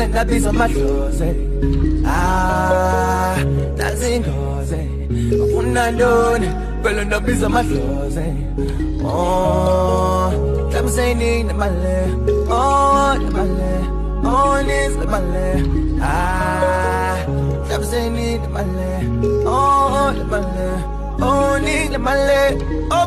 vele ndabiza amadloze ah nazingoze. Bafuna ntoni? Vele ndabiza amadloze oh mhlawumbe nemali oh nemali oh nis nemali ah mhlawumbe nemali oh nemali oh nis nemali oh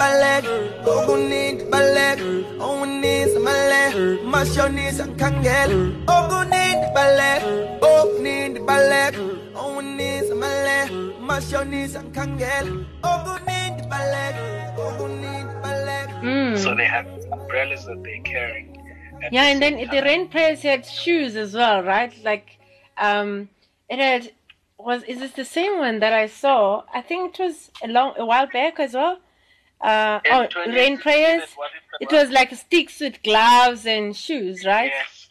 kuningi balek oh kuningi balek oh nis nemali mashonisa ngikhangela oh kuningi balek oh kuningi balek oh nis nemali mashonisa ngikhangela oh kuningi balek oh kuningi balek Mm. So they have umbrellas that they're carrying. at Yeah, the and then same the time. rain prayers had shoes as well, right? Like, um, it had was is this the same one that I saw? I think it was a long a while back as well. Uh, oh, rain prayers. It was like sticks with gloves and shoes, right? Yes.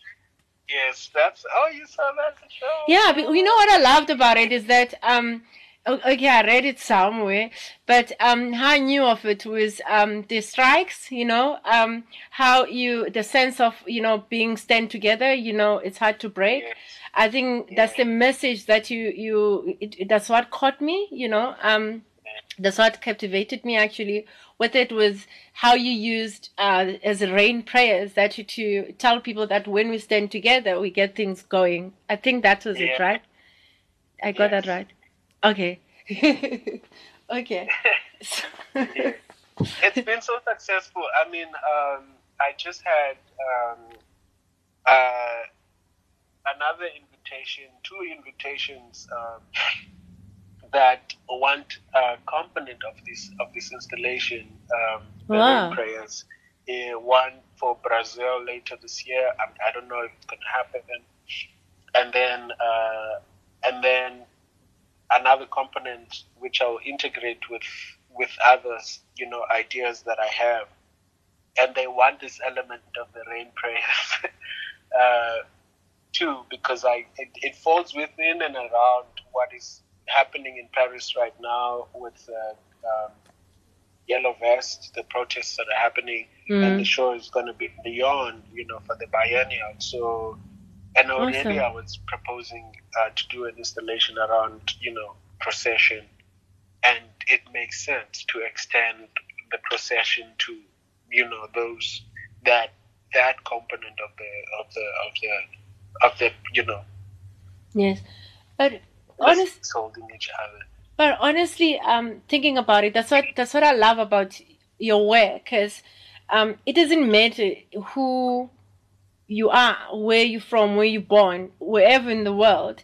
Yes, that's. Oh, you saw that show? Yeah, but you know what I loved about it is that um okay, I read it somewhere, but um how I knew of it was um the strikes, you know, um how you the sense of, you know, being stand together, you know, it's hard to break. Yes. I think that's the message that you you it- that's what caught me, you know. Um that's what captivated me actually with it was how you used uh, as rain prayers that you to tell people that when we stand together we get things going. I think that was it right? I got that right. Okay. Okay. So- Yeah. it's been so successful. I mean, um, I just had um, uh, another invitation, two invitations um, that want a component of this of this installation, um, the Wow. rain prayers. Uh, one for Brazil later this year. I, I don't know if it's going to happen. And then, uh, and then another component which I'll integrate with with others, you know, ideas that I have, and they want this element of the rain prayers uh, too, because I it, it falls within and around what is happening in Paris right now with uh, um, Yellow Vest, the protests that are happening, and the show is going to be beyond, you know, for the biennial. So, and already Awesome. I was proposing uh, to do an installation around, you know, procession, and it makes sense to extend the procession to, you know, those that that component of the of the of the of the you know yes but honest holding each other. But honestly, um, thinking about it, that's what that's what I love about your work, because um, it doesn't matter who you are, where you're from, where you're born, wherever in the world.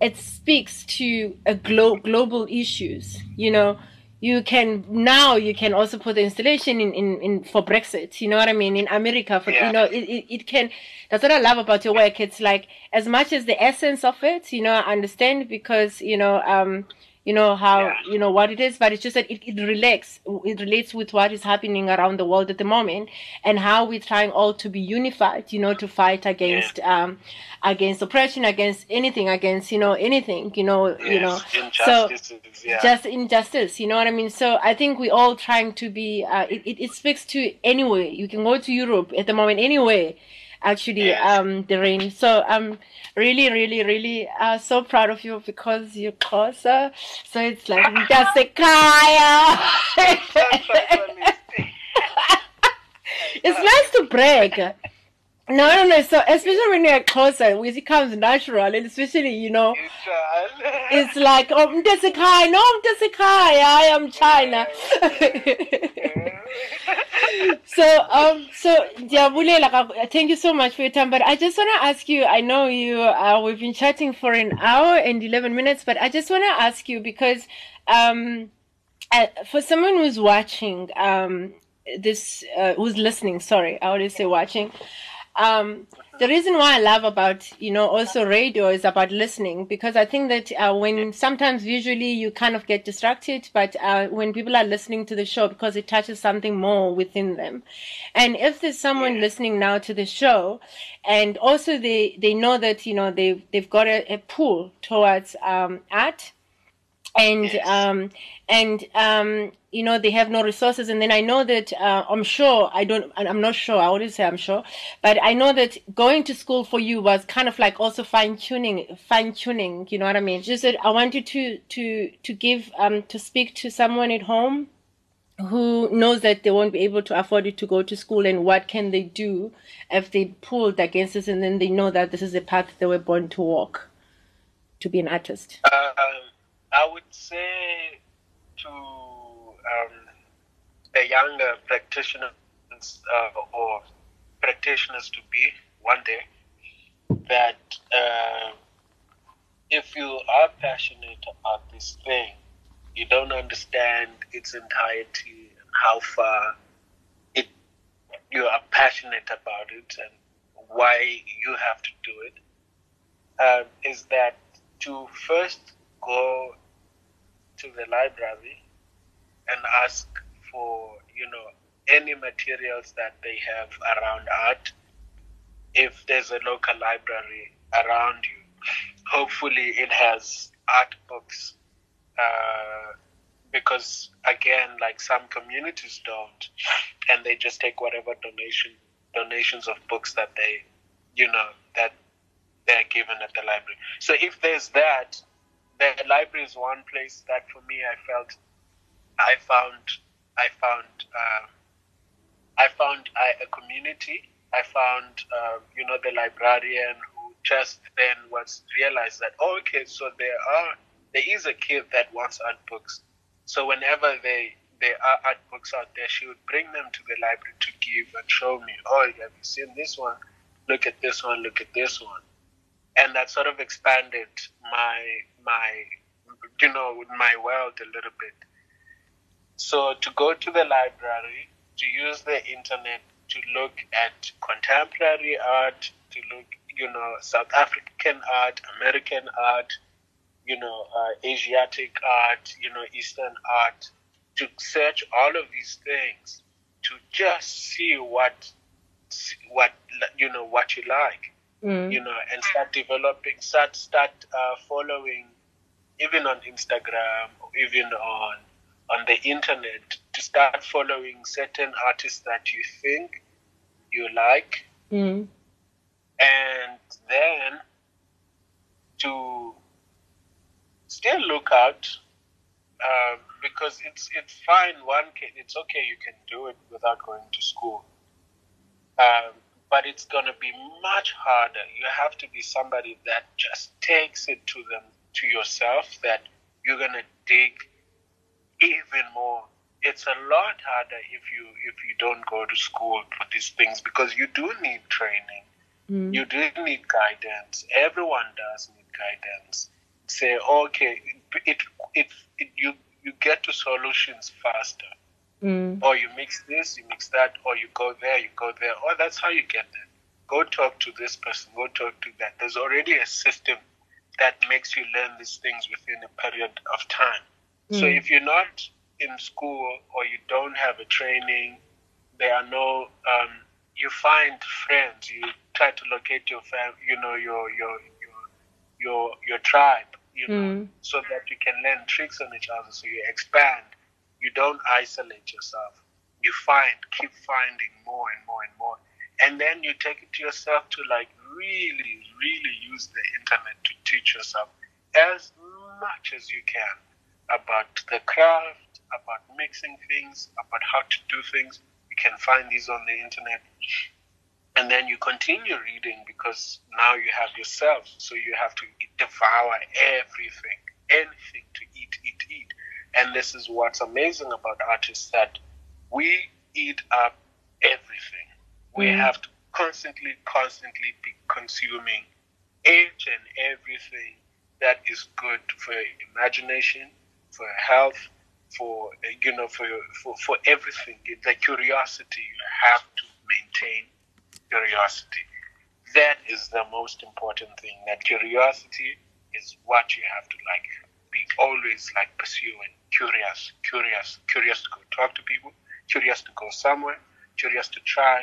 It speaks to a glo- global issues. You know, you can now you can also put the installation in, in, in for Brexit. You know what I mean? In America, for Yeah. you know, it, it, it can. That's what I love about your work. It's like as much as the essence of it, you know, I understand because you know, um, you know how Yeah. you know what it is, but it's just that it, it relates. It relates with what is happening around the world at the moment, and how we're trying all to be unified. You know, to fight against um, against oppression, against anything, against you know anything. You know, you know. Yes, So yeah. just injustice you know what i mean so i think we all trying to be uh, it, it, it speaks to anywhere you can go to europe at the moment anywhere actually um the rain so i'm really really really uh so proud of you because you're closer. So it's like that's a kaya it's nice to brag no no no. So especially when you're closer it comes natural and especially you know it's like oh mtesekai no mtesekai i am china. So um so thank you so much for your time. But i just want to ask you i know you uh, we've been chatting for an hour and 11 minutes but i just want to ask you because um uh, for someone who's watching um this uh, who's listening sorry i always say watching um the reason why I love about you know also radio is about listening because I think that uh, when sometimes visually you kind of get distracted, but uh, when people are listening to the show because it touches something more within them, and if there's someone listening now to the show, and also they they know that you know they they've got a, a pull towards um, art and Yes. um and um you know they have no resources. And then i know that uh, i'm sure i don't i'm not sure. I wouldn't say i'm sure. But i know that going to school for you was kind of like also fine tuning fine tuning you know what i mean? Just that i want you to to to give um to speak to someone at home who knows that they won't be able to afford it to go to school and what can they do if they pulled against this and then they know that this is the path they were born to walk to be an artist? Um, I would say to um, the younger practitioners uh, or practitioners to be one day that uh, if you are passionate about this thing, you don't understand its entirety and how far it you are passionate about it and why you have to do it. Um, is that to first go to the library and ask for you know any materials that they have around art. If there's a local library around you hopefully it has art books uh, because again like some communities don't and they just take whatever donation donations of books that they you know that they're given at the library. So if there's that the library is one place that for me I felt I found I found uh, I found uh, a community. I found uh, you know the librarian who just then was realized that oh, okay, so there are there is a kid that wants art books. So whenever they there are art books out there, she would bring them to the library to give and show me. Oh, have you seen this one? Look at this one. Look at this one and that sort of expanded my my you know my world a little bit so to go to the library to use the internet to look at contemporary art to look you know south african art american art you know uh, asiatic art you know eastern art to search all of these things to just see what what you know what you like Mm. you know, and start developing, start start uh, following, even on Instagram, or even on on the internet, to start following certain artists that you think you like, Mm. and then to still look out um, because it's it's fine. One can, it's okay. You can do it without going to school. Um, but it's going to be much harder. You have to be somebody that just takes it to them to yourself that you're going to dig even more. It's a lot harder if you if you don't go to school for these things because you do need training. Mm. You do need guidance. Everyone does need guidance. Say, okay, it, it, it, you you get to solutions faster Mm. or you mix this, you mix that, or you go there, you go there, or that's how you get there. Go talk to this person, go talk to that. There's already a system that makes you learn these things within a period of time. So Mm. if you're not in school or you don't have a training, there are no, um, you find friends, you try to locate your fam, you know, your, your, your, your, your tribe, you know, Mm. so that you can learn tricks on each other. So you expand. You don't isolate yourself. You find, keep finding more and more and more. And then you take it to yourself to like really, really use the internet to teach yourself as much as you can about the craft, about mixing things, about how to do things. You can find these on the internet. And then you continue reading because now you have yourself. So you have to devour everything, anything to eat, eat, eat. And this is what's amazing about artists that we eat up everything. We Mm. have to constantly, constantly be consuming each and everything that is good for imagination, for health, for uh, you know, for for for everything. The curiosity you have to maintain curiosity. That is the most important thing. That curiosity is what you have to like be always like pursuing. Curious, curious, curious to go talk to people, curious to go somewhere, curious to try,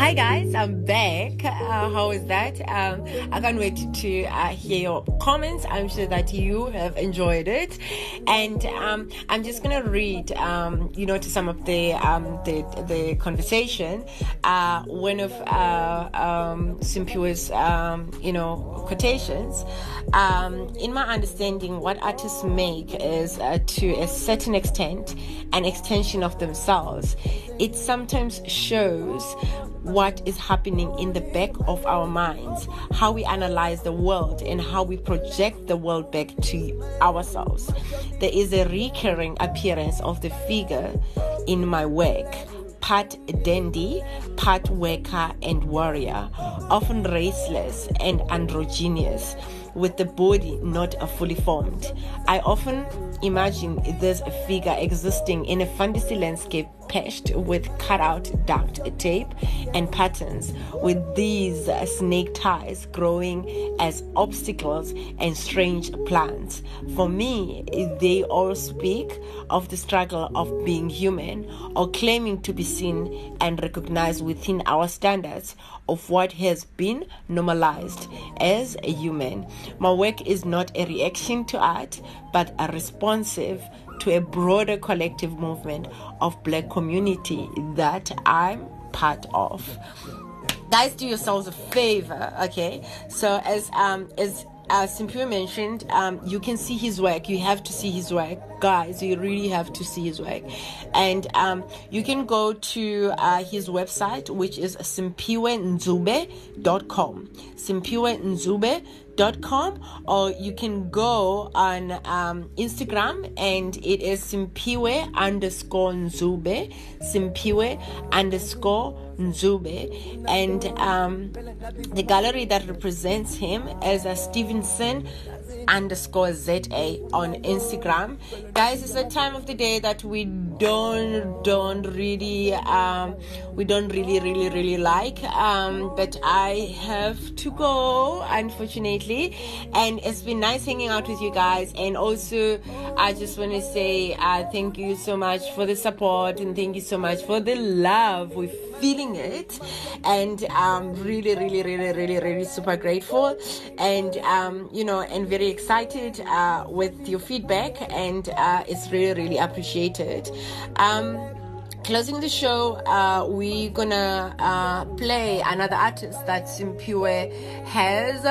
Hi guys, I'm back. Uh, how is that? Um, I can't wait to uh, hear your comments. I'm sure that you have enjoyed it, and um, I'm just gonna read, um, you know, to some of the um, the, the conversation. Uh, one of uh, um, Simphiwe's, um, you know, quotations. In my understanding, what artists make is uh, to a certain extent an extension of themselves. It sometimes shows what is happening in the back of our minds, how we analyze the world, and how we project the world back to ourselves. There is a recurring appearance of the figure in my work. Part dandy, part worker and warrior, often raceless and androgynous with the body not fully formed. I often imagine this figure existing in a fantasy landscape patched with cutout duct tape and patterns, with these snake ties growing as obstacles and strange plants. For me, they all speak of the struggle of being human or claiming to be seen and recognized within our standards of what has been normalized as a human. My work is not a reaction to art, but a responsive to a broader collective movement of black community that I'm part of. Guys, do yourselves a favor, okay? So as um as as Simphiwe mentioned, um, you can see his work. You have to see his work, guys. You really have to see his work, and um, you can go to uh, his website, which is simphiwendzube.com. Simphiwendzube com or you can go on um, Instagram and it is Simphiwe underscore Ndzube, Simphiwe underscore Ndzube, and um, the gallery that represents him is a Stevenson underscore ZA on Instagram. Guys, it's a time of the day that we don't don't really um we don't really really really like. Um but I have to go unfortunately. And it's been nice hanging out with you guys. And also I just want to say uh thank you so much for the support and thank you so much for the love we're feeling it and I'm really really really really really super grateful and um you know and very excited uh with your feedback and uh it's really really appreciated. Um, closing the show, uh, we're gonna uh, play another artist that Simphiwe has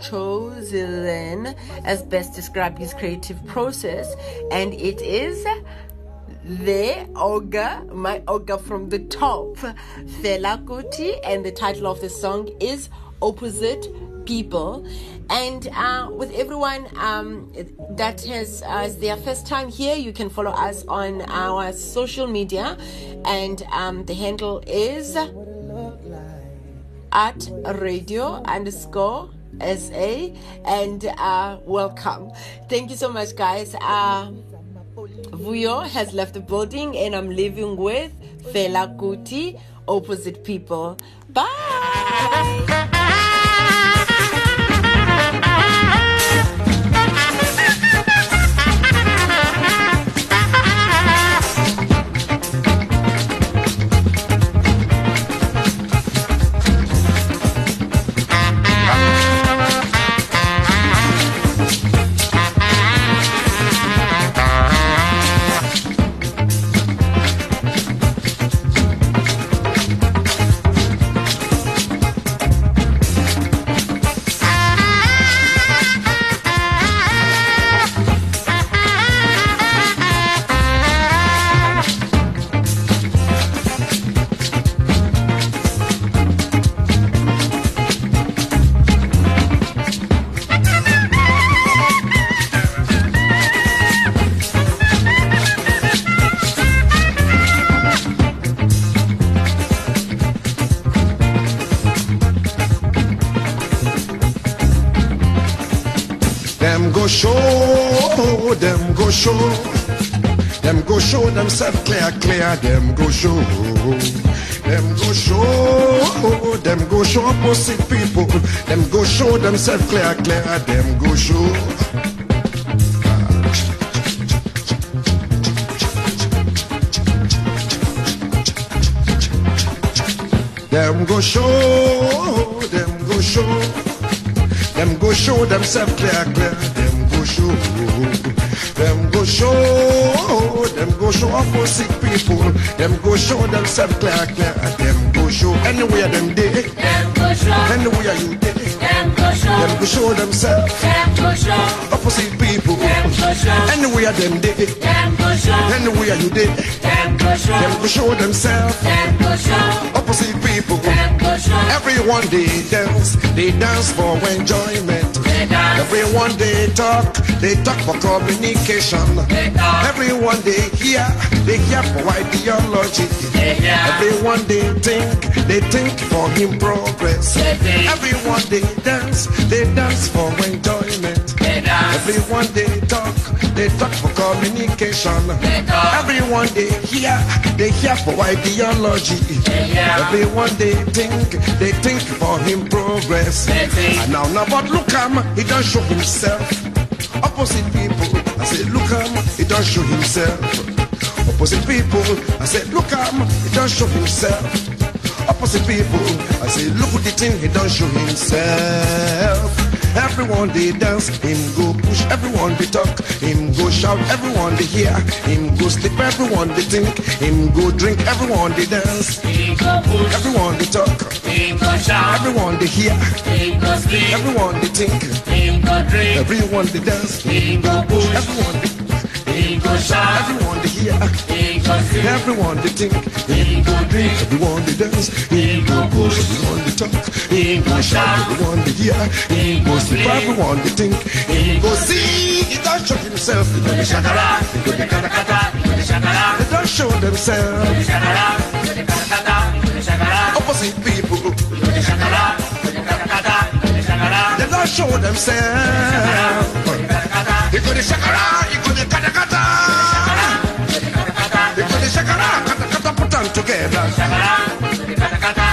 chosen as best describe his creative process, and it is the Oga, my Oga from the top, Fela Kuti, and the title of the song is Opposite people. And uh, with everyone um, that has uh, their first time here you can follow us on our social media. And um, the handle is at radio underscore sa and uh, welcome. Thank you so much guys. Uh, Vuyo has left the building and I'm living with Fela Kuti, opposite people. Bye! Them go show, them go show themselves clear, clear, them go show. Them go show, them go show opposite people. Them go show themselves clear, clear. Them go show. Them go show, them go show, them go show themselves clear, clear. Go show, them go show up for sick people. Them go show themselves clear, clear. Them go show anywhere them day, Them go show, anywhere you day. Them go show, Them go show themselves them go show, opposite people. them go show, Anywhere them day, them go show, anywhere you day. them go show, Them go show themselves them go show, opposite people. them go show. Everyone they dance, they dance for enjoyment. They dance, Everyone they talk, they talk for communication. they talk, Everyone they hear, they hear for ideology. they hear, Everyone they think, they think for him progress. They think. Everyone they dance, they dance for enjoyment. they dance, Everyone they talk, they talk for communication. They talk. Everyone they hear, they hear for ideology. They hear. Everyone they think, they think for him progress. They think. And now, now, but look him, he don't show himself. Opposite people, I said, look him, he don't show himself. Opposite people, I said, look him, he don't show himself. Opposite people, I say, look at the thing, he don't show himself. Everyone they dance, him go push, everyone they talk, him go shout, everyone they hear, him go sleep, everyone they think, him go drink, everyone they dance, he go push, everyone they talk, he go shout, everyone they hear, he go sleep, everyone they think, he go drink, everyone they dance, he go push, everyone they, he go shout, everyone they hear, he go sleep, everyone they think, he go drink, everyone they dance, he go push, everyone they talk, he go shout, everyone they hear, he go sleep, everyone they think, he go go see, he don't show himself, he the shakara, he go the katakata, he go the shakara, don't show themselves. the shakara, he go the katakata, he go the shakara, Opposite people, he go the shakara, he go the katakata, he go the shakara, they don't show themselves. He go shakara, go the kata kata. Go the shakara, kata kata put them together.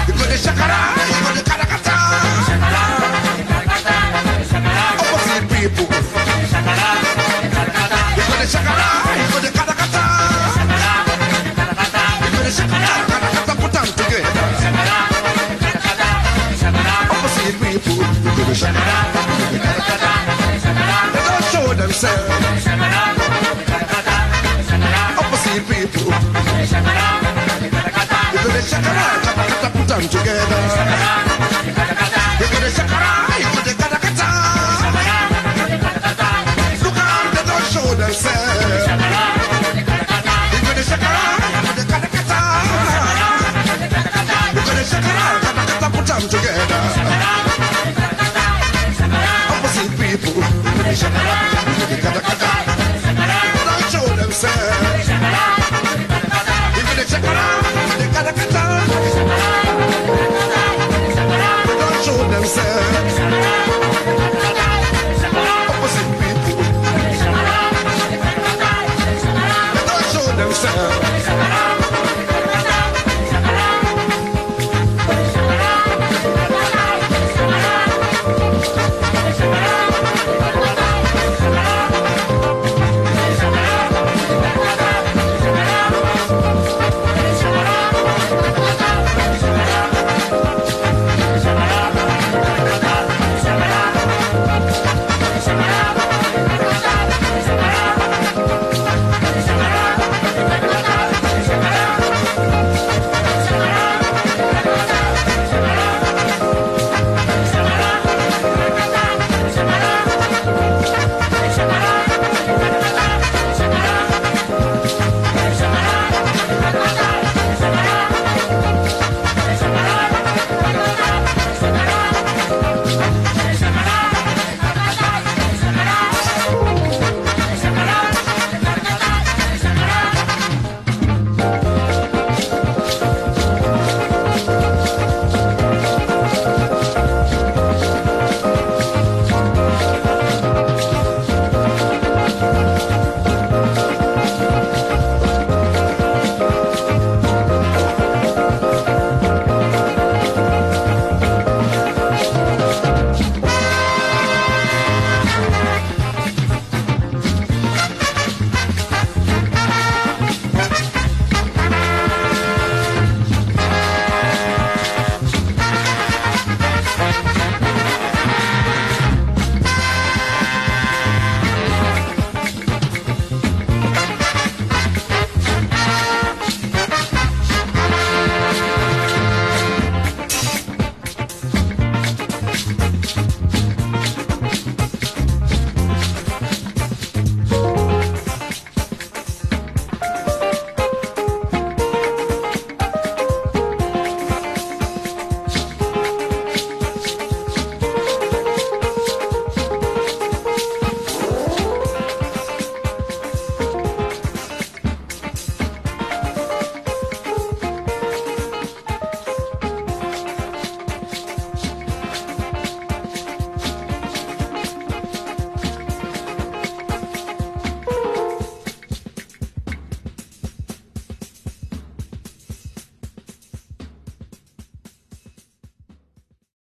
He go the shakara, he people. You go the shakara, kata kata, put